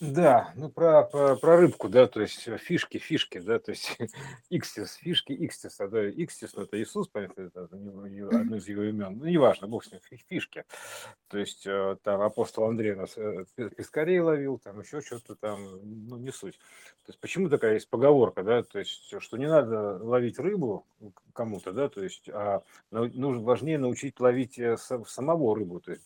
Да, ну про, про, про рыбку, да, то есть э, фишки, фишки, да, то есть икстис, фишки, икстис, а да, икстис, ну, это Иисус, понятно, это одно из его имен, ну, неважно, бог с ним, фишки. То есть э, там апостол Андрей нас э, пескарей ловил, там еще что-то там, ну, не суть. То есть почему такая есть поговорка, да, то есть что не надо ловить рыбу кому-то, да, то есть а нужно важнее научить ловить самого рыбу, то есть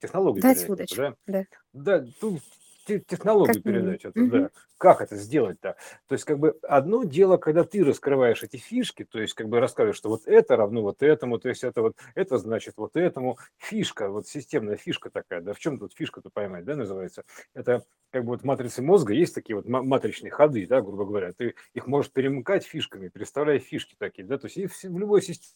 технологию Дать удочку, да? да. Тут технологию Как передать это, Мгм. да. Как это сделать-то? То есть, как бы, одно дело, когда ты раскрываешь эти фишки, то есть, как бы рассказываешь, что вот это равно вот этому, то есть, это вот, это значит вот этому. Фишка, вот системная фишка такая, да, в чем тут фишка-то поймать, да, называется? Это как бы вот в матрице мозга есть такие вот ма- матричные ходы, да, грубо говоря, ты их можешь перемыкать фишками, переставляя фишки такие, да, то есть и в любой системе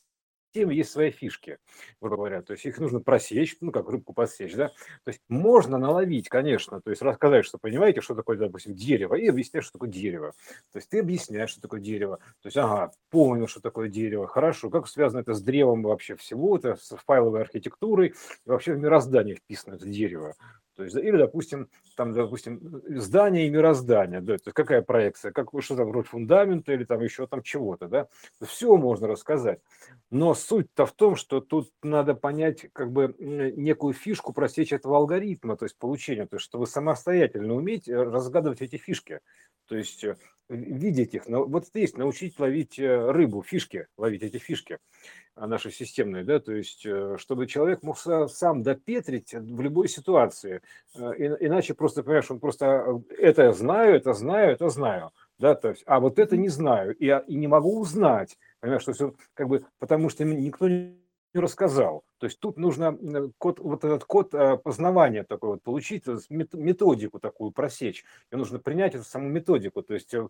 системы есть свои фишки, грубо говоря. То есть их нужно просечь, ну, как рыбку подсечь, да. То есть можно наловить, конечно, то есть рассказать, что понимаете, что такое, допустим, дерево, и объяснять, что такое дерево. То есть ты объясняешь, что такое дерево. То есть, ага, понял, что такое дерево, хорошо, как связано это с древом вообще всего, это с файловой архитектурой, вообще в мироздание вписано это дерево. То есть, или, допустим, там, допустим, здание и мироздание, да, то есть какая проекция, как, что там, роль фундамента или там еще там чего-то, да, все можно рассказать. Но суть-то в том, что тут надо понять как бы некую фишку просечь этого алгоритма, то есть получения, то есть чтобы самостоятельно уметь э, разгадывать эти фишки, то есть э, видеть их. Вот это есть научить ловить э, рыбу, фишки, ловить эти фишки а, наши системные, да, то есть чтобы человек мог сам допетрить в любой ситуации, иначе просто, понимаешь, он просто это знаю, это знаю, это знаю, да, то есть, а вот это не знаю, и, и не могу узнать, Понимаешь, то есть он как бы, потому что никто не рассказал. То есть тут нужно код, вот этот код а, познавания такой вот получить, методику такую просечь. И нужно принять эту саму методику. То есть э,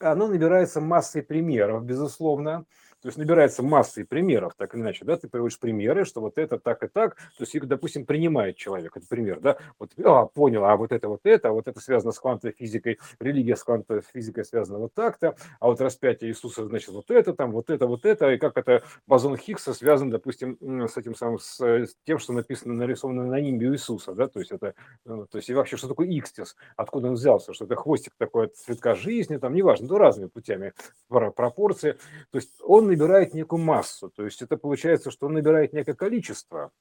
оно набирается массой примеров, безусловно. То есть набирается массой примеров, так или иначе, да, ты приводишь примеры, что вот это так и так, то есть, допустим, принимает человек этот пример, да, вот, а, понял, а вот это вот это, а вот это связано с квантовой физикой, религия с квантовой физикой связана вот так-то, а вот распятие Иисуса, значит, вот это там, вот это, вот это, и как это бозон Хиггса связан, допустим, с этим самым, с, с тем, что написано, нарисовано на нимбе Иисуса, да, то есть это, э, то есть и вообще, что такое Икстис, откуда он взялся, что это хвостик такой от цветка жизни, там, неважно, ну, разными путями, пропорции, то есть он набирает некую массу, то есть это получается, что он набирает некое количество,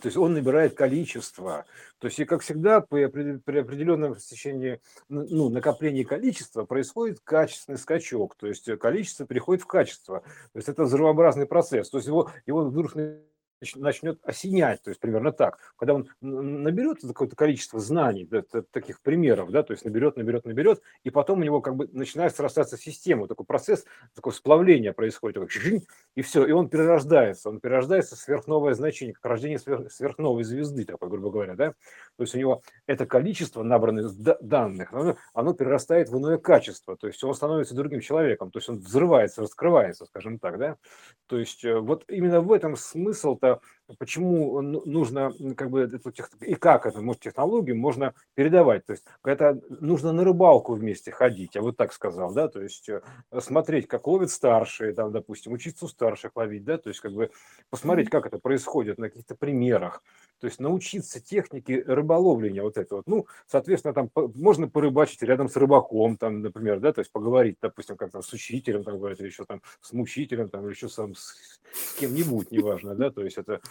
то есть он набирает количество. То есть и как всегда при, определенном течении ну, накоплении количества происходит качественный скачок. То есть количество переходит в качество. То есть это взрывообразный процесс. То есть его, его вдруг начнет осенять, то есть примерно так. Когда он наберет какое-то количество знаний, да, таких примеров, да, то есть наберет, наберет, наберет, и потом у него как бы начинает срастаться система, такой процесс, такое сплавление происходит, такой, и все, и он перерождается, он перерождается сверхновое значение, как рождение сверх, сверхновой звезды, такой, грубо говоря, да, то есть у него это количество набранных данных, оно, оно перерастает в иное качество, то есть он становится другим человеком, то есть он взрывается, раскрывается, скажем так, да, то есть э, вот именно в этом смысл-то почему ну, нужно как бы эту тех... и как эту может, технологию можно передавать. То есть это нужно на рыбалку вместе ходить, я вот так сказал, да, то есть э, смотреть, как ловят старшие, там, допустим, учиться у старших ловить, да, то есть как бы посмотреть, как это происходит на каких-то примерах, то есть научиться технике рыболовления вот это вот. Ну, соответственно, там можно порыбачить рядом с рыбаком, там, например, да, то есть поговорить, допустим, как там с учителем, там, говорят, или еще там с мучителем, там, или еще сам с, с кем-нибудь, неважно, да, то есть это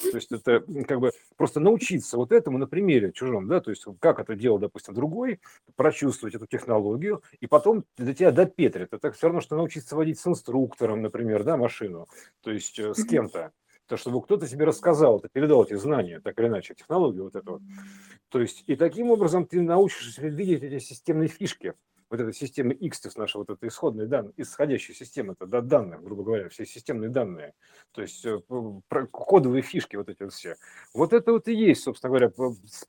то есть это как бы просто научиться вот этому на примере чужом, да, то есть как это делал, допустим, другой, прочувствовать эту технологию, и потом для тебя допетрит. Это все равно, что научиться водить с инструктором, например, да, машину, то есть э, с кем-то то, чтобы кто-то тебе рассказал, ты передал эти знания, так или иначе, технологию вот эту. То есть, и таким образом ты научишься видеть эти системные фишки, вот этой системы X, наша вот эта исходная данная, исходящая система, это да, данные, грубо говоря, все системные данные, то есть э, кодовые фишки вот эти все. Вот это вот и есть, собственно говоря,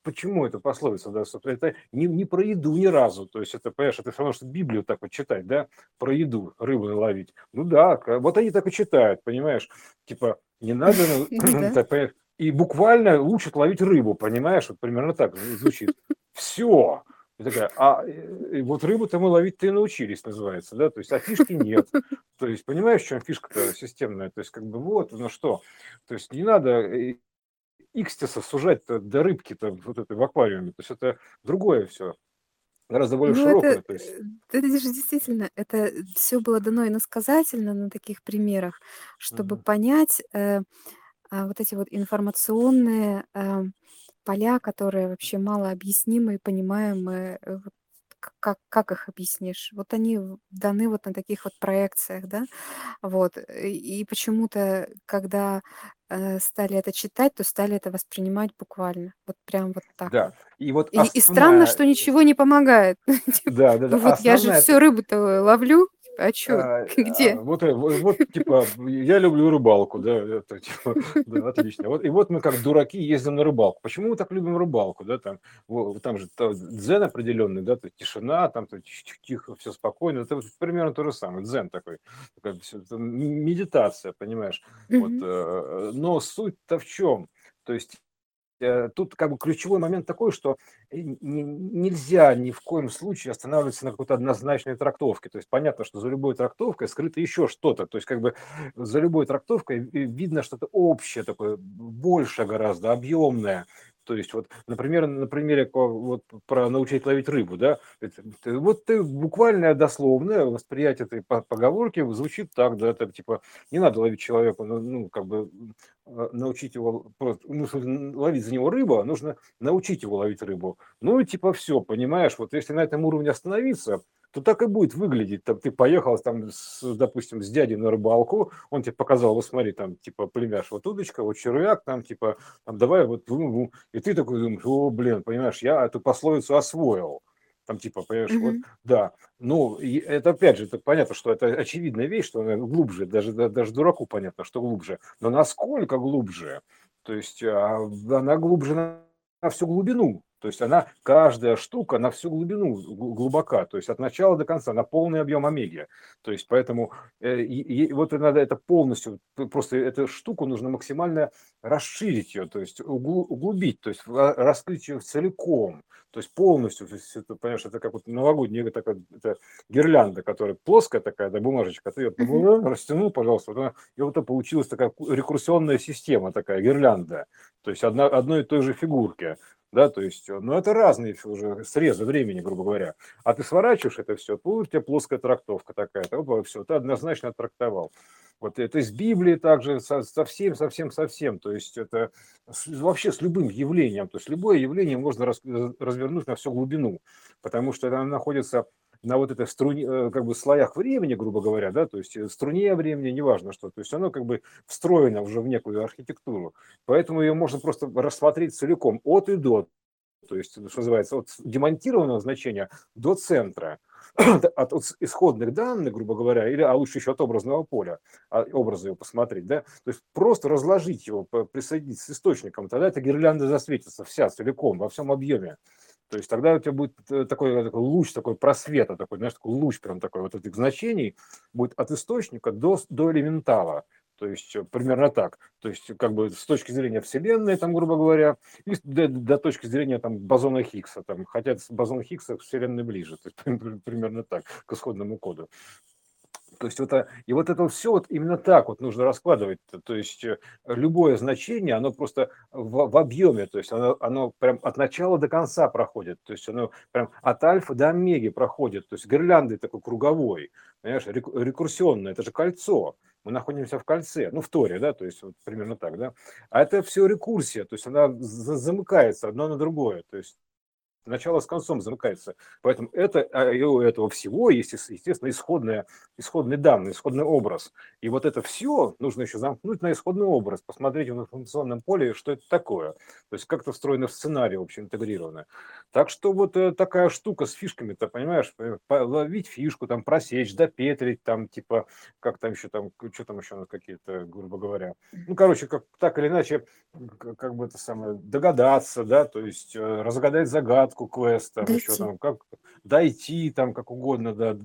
почему это пословица, да, собственно, это не, не про еду ни разу, то есть это, понимаешь, это все равно, что Библию так вот читать, да, про еду, рыбу наловить. Ну да, вот они так и читают, понимаешь, типа, не надо, ну, и буквально учат ловить рыбу, понимаешь, вот примерно так звучит. Все, и такая, а и вот рыбу-то мы ловить-то и научились, называется, да, то есть, а фишки нет. То есть, понимаешь, в чем фишка-то системная? То есть, как бы вот, ну что, то есть, не надо, икстиса сужать до рыбки-то вот этой в аквариуме. То есть это другое все, гораздо более Ну, широкое. это, То есть, э, это же действительно, это все было дано иносказательно на таких примерах, чтобы мгм. понять, э, а, вот эти вот информационные, э, поля, которые вообще малообъяснимы и понимаемые, э, как как их объяснишь? Вот они даны вот на таких вот проекциях, да. Вот, и почему-то, когда, э, стали это читать, то стали это воспринимать буквально. Вот прям вот так да. вот. И вот И и странно, основная, что ничего не помогает. Да, да, да, вот я же основная всё рыбу-то ловлю, а чё? А, а, Где? вот, э, во вот, типа, я люблю рыбалку, да, это, типа, да, отлично. Вот, и вот мы как дураки ездим на рыбалку. Почему мы так любим рыбалку, да, там, во там же та дзен определенный, да, то тишина, там то тих тихо, все спокойно. Это вот примерно то же самое, дзен такой, м медитация, понимаешь? Вот, э, но суть-то в чем? То есть тут как бы ключевой момент такой, что э, нельзя ни в коем случае останавливаться на какой-то однозначной трактовке. То есть понятно, что за любой трактовкой скрыто еще что-то. То есть как бы за любой трактовкой э, видно что-то общее, такое больше гораздо, объемное. То есть вот, например, на примере вот про научить ловить рыбу, да, вот ты буквальное дословное восприятие этой поговорки звучит так, да, это типа не надо ловить человека, ну, ну как бы Э, научить его, ну, ловить за него рыбу, а нужно научить его ловить рыбу. Ну типа все, понимаешь, вот если на этом уровне остановиться, то так и будет выглядеть. Там, ты поехал, там, с, допустим, с дядей на рыбалку, он тебе показал, вот смотри, там, типа, племяш, вот удочка, вот червяк, там, типа, там, давай, вот, и ты такой думаешь, о, блин, понимаешь, я эту пословицу освоил. Там, типа, понимаешь, вот, Мгм. да. Ну, и это опять же, это понятно, что это очевидная вещь, что она глубже, даже, да- даже дураку понятно, что глубже. Но насколько глубже? То есть а, она глубже на, на всю глубину. То есть она, каждая штука на всю глубину гл- глубока, то есть от начала до конца, на полный объем омеги. То есть поэтому э, и, вот надо это полностью, просто эту штуку нужно максимально расширить ее, то есть углу- углубить, то есть раскрыть ее целиком, то есть полностью, то есть это, понимаешь, это как вот новогодняя такая это гирлянда, которая плоская такая, да, бумажечка, ты ее Мгм. растянул, пожалуйста, вот она, и вот это получилась такая рекурсионная система, такая гирлянда, то есть одна, одной и той же фигурки да, то есть, э, ну, это разные уже срезы времени, грубо говоря. А ты сворачиваешь это все, у тебя плоская трактовка такая-то, опа, все, ты однозначно оттрактовал. Вот это из Библии также совсем, совсем, совсем. То есть это вообще с любым явлением. То есть любое явление можно раз, развернуть на всю глубину, потому что оно находится на вот этой струне, э, как бы слоях времени, грубо говоря, да, то есть э, струне времени, неважно что, то есть оно как бы встроено уже в некую архитектуру, поэтому ее можно просто рассмотреть целиком, от и до, то есть, что называется, от демонтированного значения до центра, от, от исходных данных, грубо говоря, или, а лучше еще от образного поля, а, образа его посмотреть, да, то есть просто разложить его, присоединить с источником, тогда эта гирлянда засветится вся целиком, во всем объеме. То есть тогда у тебя будет э, такой, такой луч, такой просвета, такой, знаешь, такой луч прям такой вот этих значений будет от источника до, до элементала. То есть э, примерно так. То есть как бы с точки зрения Вселенной, там, грубо говоря, и до, до точки зрения там бозона Хиггса. Там, хотя бозон Хиггса к Вселенной ближе. То есть, примерно так, к исходному коду. То есть вот, и вот это все вот именно так вот нужно раскладывать. То есть э, любое значение, оно просто в, в объеме, то есть оно, оно прям от начала до конца проходит. То есть оно прям от альфа до омеги проходит. То есть гирлянды такой круговой, понимаешь, рекурсионное, это же кольцо. Мы находимся в кольце, ну в Торе, да, то есть вот примерно так, да. А это все рекурсия, то есть она замыкается одно на другое. То есть начало с концом замыкается. Поэтому это, а, и у этого всего есть, естественно, исходная, исходный данный, исходный образ. И вот это все нужно еще замкнуть на исходный образ, посмотреть в информационном поле, что это такое. То есть как-то встроено в сценарий, в общем, интегрировано. Так что вот э, такая штука с фишками-то, понимаешь, ловить фишку, там, просечь, допетрить, там, типа, как там еще, там, что там еще какие-то, грубо говоря. Ну, короче, как, так или иначе, как бы это самое, догадаться, да, то есть э, разгадать загадку квеста, еще там, как дойти, там, как угодно, да,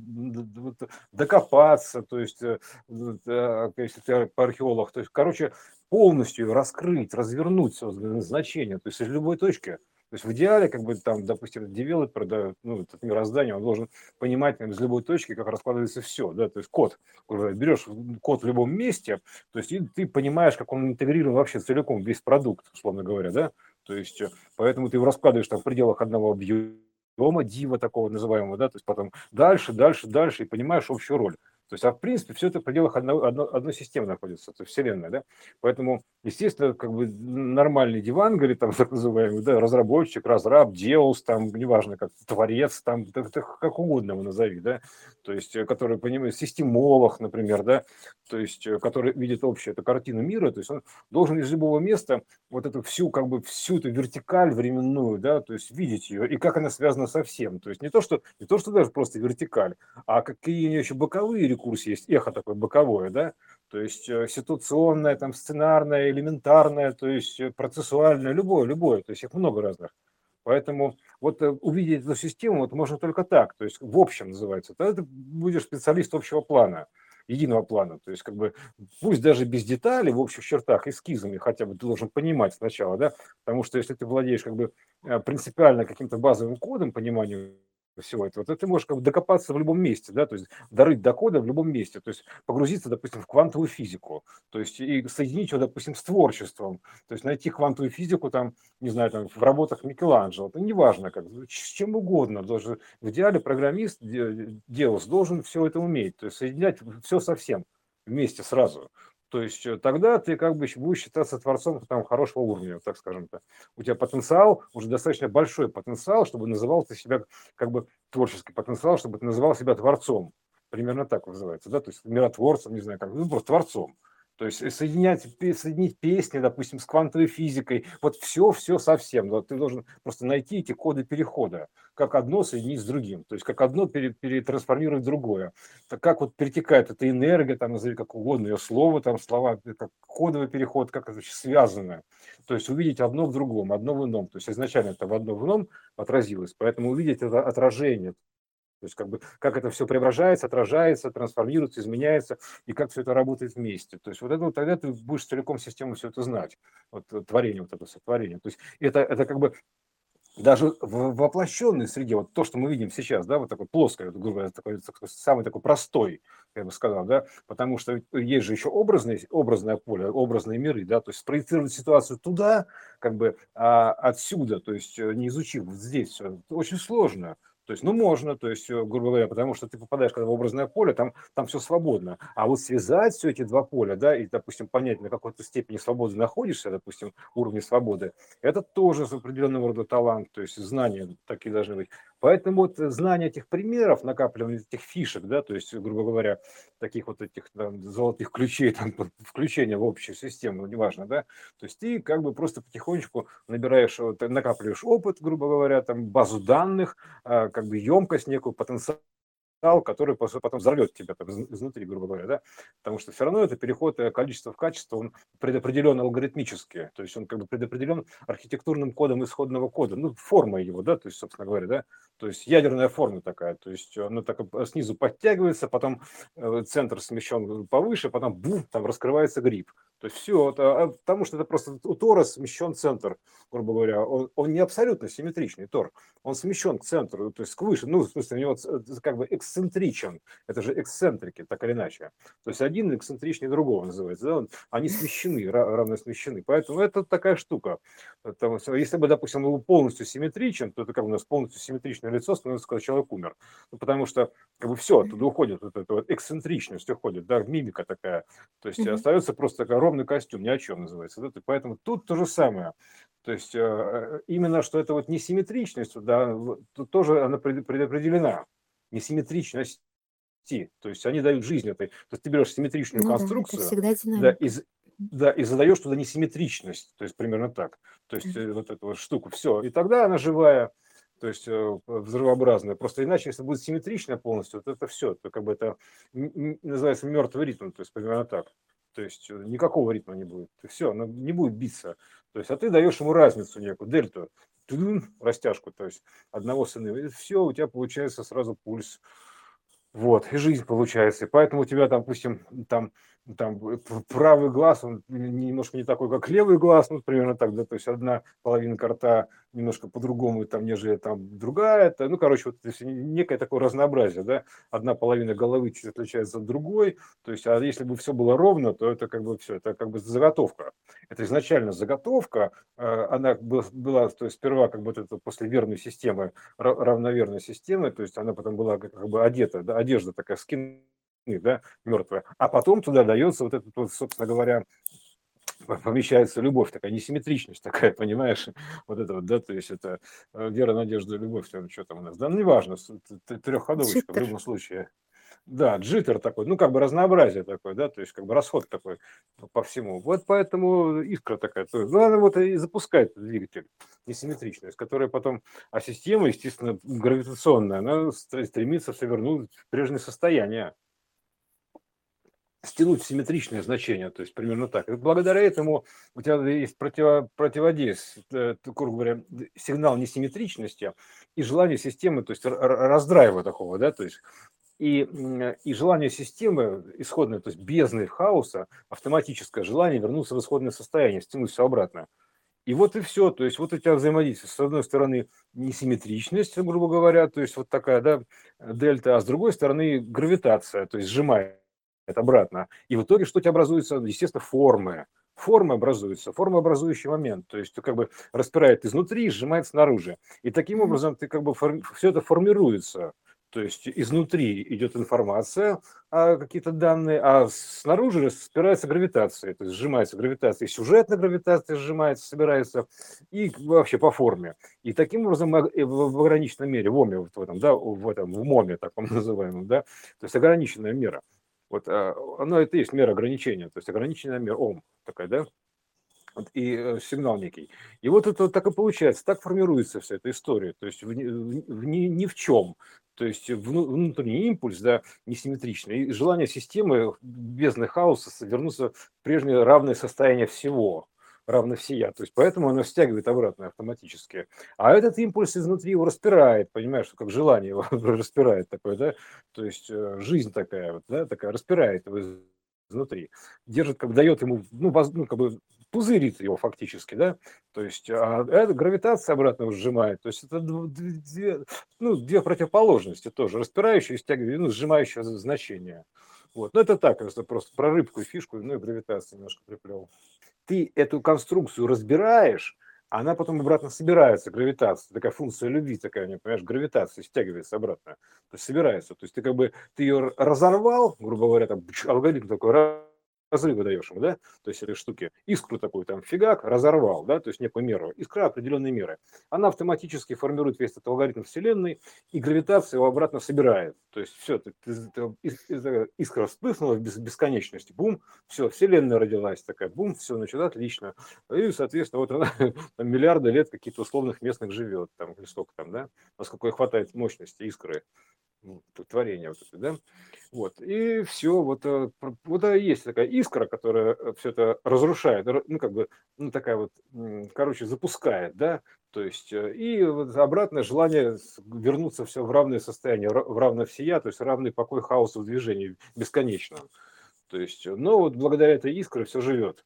докопаться, то есть, э, если ты археолог, то есть, короче, полностью раскрыть, развернуть свое значение, то есть из любой точки, то есть в идеале, как бы там, допустим, девелопер, да, ну, это мироздание, он должен понимать там, из любой точки, как раскладывается все, да, то есть код, берешь код в любом месте, то есть и ты понимаешь, как он интегрирован вообще целиком, весь продукт, условно говоря, да, то есть э, поэтому ты его раскладываешь там в пределах одного объема, дива такого называемого, да, то есть потом дальше, дальше, дальше, и понимаешь общую роль. То есть, а в принципе, все это в пределах одной, одной, одной системы находится, то есть Вселенная, да. Поэтому, естественно, как бы нормальный диван, говорит, там, так называемый, да, разработчик, разраб, деус, там, неважно, как творец, там, так, так, как угодно его назови, да, то есть, э, который понимает, системолог, например, да, то есть, э, который видит общую эту картину мира, то есть, он должен из любого места вот эту всю, как бы, всю эту вертикаль временную, да, то есть, видеть ее, и как она связана со всем, то есть, не то, что, не то, что даже просто вертикаль, а какие у нее еще боковые рекурсии есть, эхо такое боковое, да, то есть э, ситуационное, там, сценарное, элементарное, то есть э, процессуальное, любое, любое, то есть их много разных. Поэтому вот э, увидеть эту систему вот можно только так, то есть в общем называется. Тогда ты будешь специалист общего плана, единого плана. То есть как бы пусть даже без деталей, в общих чертах, эскизами хотя бы ты должен понимать сначала, да, потому что если ты владеешь как бы принципиально каким-то базовым кодом понимания всего этого, то ты можешь как бы докопаться в любом месте, да, то есть дорыть до кода в любом месте, то есть погрузиться, допустим, в квантовую физику, то есть и соединить его, допустим, с творчеством, то есть найти квантовую физику там, не знаю, там в работах Микеланджело, это неважно, как, с чем угодно, должен, в идеале программист, делос должен все это уметь, то есть соединять все со всем вместе сразу. То есть э, тогда ты как бы будешь считаться творцом там хорошего уровня, так скажем то У тебя потенциал, уже достаточно большой потенциал, чтобы называл ты себя как бы творческий потенциал, чтобы ты называл себя творцом. Примерно так называется, да, то есть миротворцем, не знаю как, ну просто творцом. То есть э, соединять, соединить песни, допустим, с квантовой физикой, вот все, все совсем. Ты должен просто найти эти коды перехода, как одно соединить с другим, то есть как одно перетрансформировать в другое. Так как вот перетекает эта энергия, там назови как угодно, ее слово, там слова, как кодовый переход, как это связано. То есть увидеть одно в другом, одно в ином. То есть изначально это в одном в ином отразилось, поэтому увидеть это отражение, то есть как бы как это все преображается, отражается, трансформируется, изменяется, и как все это работает вместе. То есть вот это вот тогда ты будешь целиком систему все это знать. Вот э, творение, вот это сотворение. То есть это, это как бы даже в воплощенной среде, вот то, что мы видим сейчас, да, вот такой плоское, грубо говоря, такой, самый такой простой, я бы сказал, да, потому что есть же еще образное, образное поле, образные миры, да, то есть спроецировать ситуацию туда, как бы а, отсюда, то есть э, не изучив здесь все, очень сложно. То есть, ну, можно, то есть, э, грубо говоря, потому что ты попадаешь когда в образное поле, там, там все свободно. А вот связать все эти два поля, да, и, допустим, понять, на какой-то степени свободы находишься, допустим, уровне свободы, это тоже определенного рода талант, то есть знания такие должны быть. Поэтому вот знание этих примеров, накапливание этих фишек, да, то есть, грубо говоря, таких вот этих там, золотых ключей, там, включения в общую систему, неважно, да, то есть ты как бы просто потихонечку набираешь, вот, накапливаешь опыт, грубо говоря, там, базу данных, а, как бы емкость некую, потенциал, который потом взорвет тебя там, изнутри, грубо говоря, да, потому что все равно это переход э, количества в качество, он предопределен алгоритмически, то есть он как бы предопределен архитектурным кодом исходного кода, ну, формой его, да, то есть, собственно говоря, да, то есть ядерная форма такая, то есть она так снизу подтягивается, потом э, центр смещен повыше, потом бум, там раскрывается гриб, то есть все, это, а, потому что это просто у Тора смещен центр, грубо говоря. Он, он не абсолютно симметричный Тор, он смещен к центру, то есть к выше, ну, в смысле, у него как бы эксцентричен, это же эксцентрики, так или иначе. То есть один эксцентричнее другого называется, да? они смещены, равно смещены. Поэтому это такая штука. Если бы, допустим, он был полностью симметричен, то это как у нас полностью симметричное лицо становится, когда человек умер. Ну, потому что как бы все оттуда уходит, вот эта вот эксцентричность уходит, да, мимика такая. То есть mm-hmm. остается просто такая ровный костюм, ни о чем называется. Да? Поэтому тут то же самое. То есть э, именно что это вот несимметричность, да, тут тоже она предопределена. Несимметричность то есть они дают жизнь этой. То есть ты берешь симметричную ну, конструкцию да, да, и, да, и задаешь туда несимметричность, то есть примерно так. То есть mm-hmm. вот эту вот штуку, все. И тогда она живая, то есть взрывообразная. Просто иначе, если будет симметричная полностью, то это все. То как бы это называется мертвый ритм, то есть примерно так. То есть э, никакого ритма не будет. Все, она не будет биться. То есть, а ты даешь ему разницу некую, дельту, растяжку, то есть одного сына. И все, у тебя получается сразу пульс. Вот, и жизнь получается. И поэтому у тебя, допустим, там там правый глаз, он немножко не такой, как левый глаз, ну, примерно так, да, то есть одна половинка рта немножко по-другому, там, нежели там другая, это, ну, короче, вот некое такое разнообразие, да, одна половина головы чуть отличается от другой, то есть, а если бы все было ровно, то это как бы все, это как бы заготовка, это изначально заготовка, э, она была, то есть, сперва как бы вот это после верной системы, равноверной системы, то есть, она потом была как бы одета, да, одежда такая скин да, мертвая, а потом туда дается вот этот вот, собственно говоря, помещается любовь, такая несимметричность такая, понимаешь, вот это вот, да, то есть это э, вера, надежда, любовь, там, что там у нас, да, ну, неважно, трехходовочка в любом случае. Да, джиттер такой, ну, как бы разнообразие такое, да, то есть как бы расход такой по всему. Вот поэтому искра такая. То есть, ну, она вот и запускает двигатель, несимметричность, которая потом, а система, естественно, гравитационная, она стремится все вернуть в прежнее состояние стянуть симметричное значение, то есть примерно так. Благодаря этому у тебя есть против, противодействие, э, грубо говоря, сигнал несимметричности и желание системы, то есть раздрайва такого, да, то есть и, и желание системы исходное, то есть бездны хаоса, автоматическое желание вернуться в исходное состояние, стянуть все обратно. И вот и все, то есть вот у тебя взаимодействие. С одной стороны, несимметричность, грубо говоря, то есть вот такая, да, дельта, а с другой стороны, гравитация, то есть сжимает обратно. И в итоге что у тебя образуется? Естественно, формы. Формы образуются, формообразующий момент. То есть ты как бы распирает изнутри и сжимает снаружи. И таким образом ты как бы форм... все это формируется. То есть изнутри идет информация, а какие-то данные, а снаружи распирается гравитация, то есть сжимается гравитация, и сюжетная гравитация сжимается, собирается, и вообще по форме. И таким образом в ограниченной мере, в ОМе, в этом, да, в этом, в МОМе, так называемом, да, то есть ограниченная мера – вот а, оно это есть мера ограничения, то есть ограниченная мера Ом такая, да? И э, сигнал некий. И вот это вот так и получается, так формируется вся эта история, то есть в, в, ни, ни в чем. То есть внутренний импульс, да, несимметричный, и желание системы бездны хаоса вернуться в прежнее равное состояние всего равно всея. То есть поэтому оно стягивает обратно автоматически. А этот импульс изнутри его распирает, понимаешь, как желание его распирает такое, да? То есть э, жизнь такая вот, да, такая распирает его изнутри. Держит, как бы дает ему, ну, ну как бы пузырит его фактически, да, то есть а эта гравитация обратно сжимает, то есть это две, ну, две противоположности тоже, распирающие и стягивающие, ну, сжимающие значения. Вот, ну это так, это просто про рыбку и фишку, ну и гравитацию немножко приплел ты эту конструкцию разбираешь, она потом обратно собирается, гравитация, такая функция любви такая, понимаешь, гравитация стягивается обратно, то есть собирается, то есть ты как бы, ты ее разорвал, грубо говоря, там алгоритм такой разрывы даешь ему, да, то есть этой штуки, искру такую там фигак, разорвал, да, то есть некую меру, искра определенной меры, она автоматически формирует весь этот алгоритм Вселенной, и гравитация его обратно собирает, то есть все, ты, ты, ты, искра вспыхнула в бесконечности, бум, все, Вселенная родилась такая, бум, все, значит, отлично, и, соответственно, вот она там, миллиарды лет каких-то условных местных живет, там, или сколько там, да, насколько хватает мощности искры, ну, творения вот это, да, вот, и все, вот, э, вот есть такая искра, которая э, все это разрушает, ну, как бы, ну, такая вот, короче, запускает, да, то есть, э, и вот обратное желание вернуться все в равное состояние, в равное всея, то есть равный покой хаоса в движении бесконечно. То есть, но вот благодаря этой искре все живет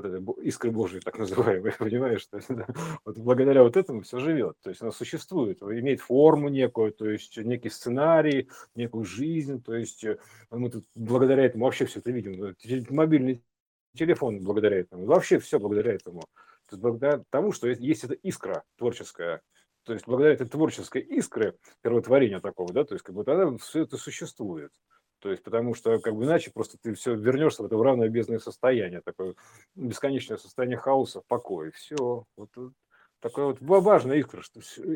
вот этой искры Божьей, так называемой, понимаешь, что да, вот благодаря вот этому все живет, то есть она существует, имеет форму некую, то есть некий сценарий, некую жизнь, то есть э, мы тут благодаря этому вообще все это видим, мобильный телефон благодаря этому, вообще все благодаря этому, то есть благодаря тому, что есть эта искра творческая, то есть благодаря этой творческой искре первотворения такого, да, то есть как бы тогда все это существует. То есть, потому что, как бы иначе, просто ты все вернешься в это равное бездное состояние, такое бесконечное состояние хаоса, покоя. Все. Вот такая вот важная искра.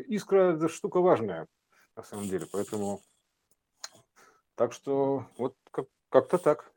Искра – это штука важная, на самом деле. Поэтому, так что, вот как- как-то так.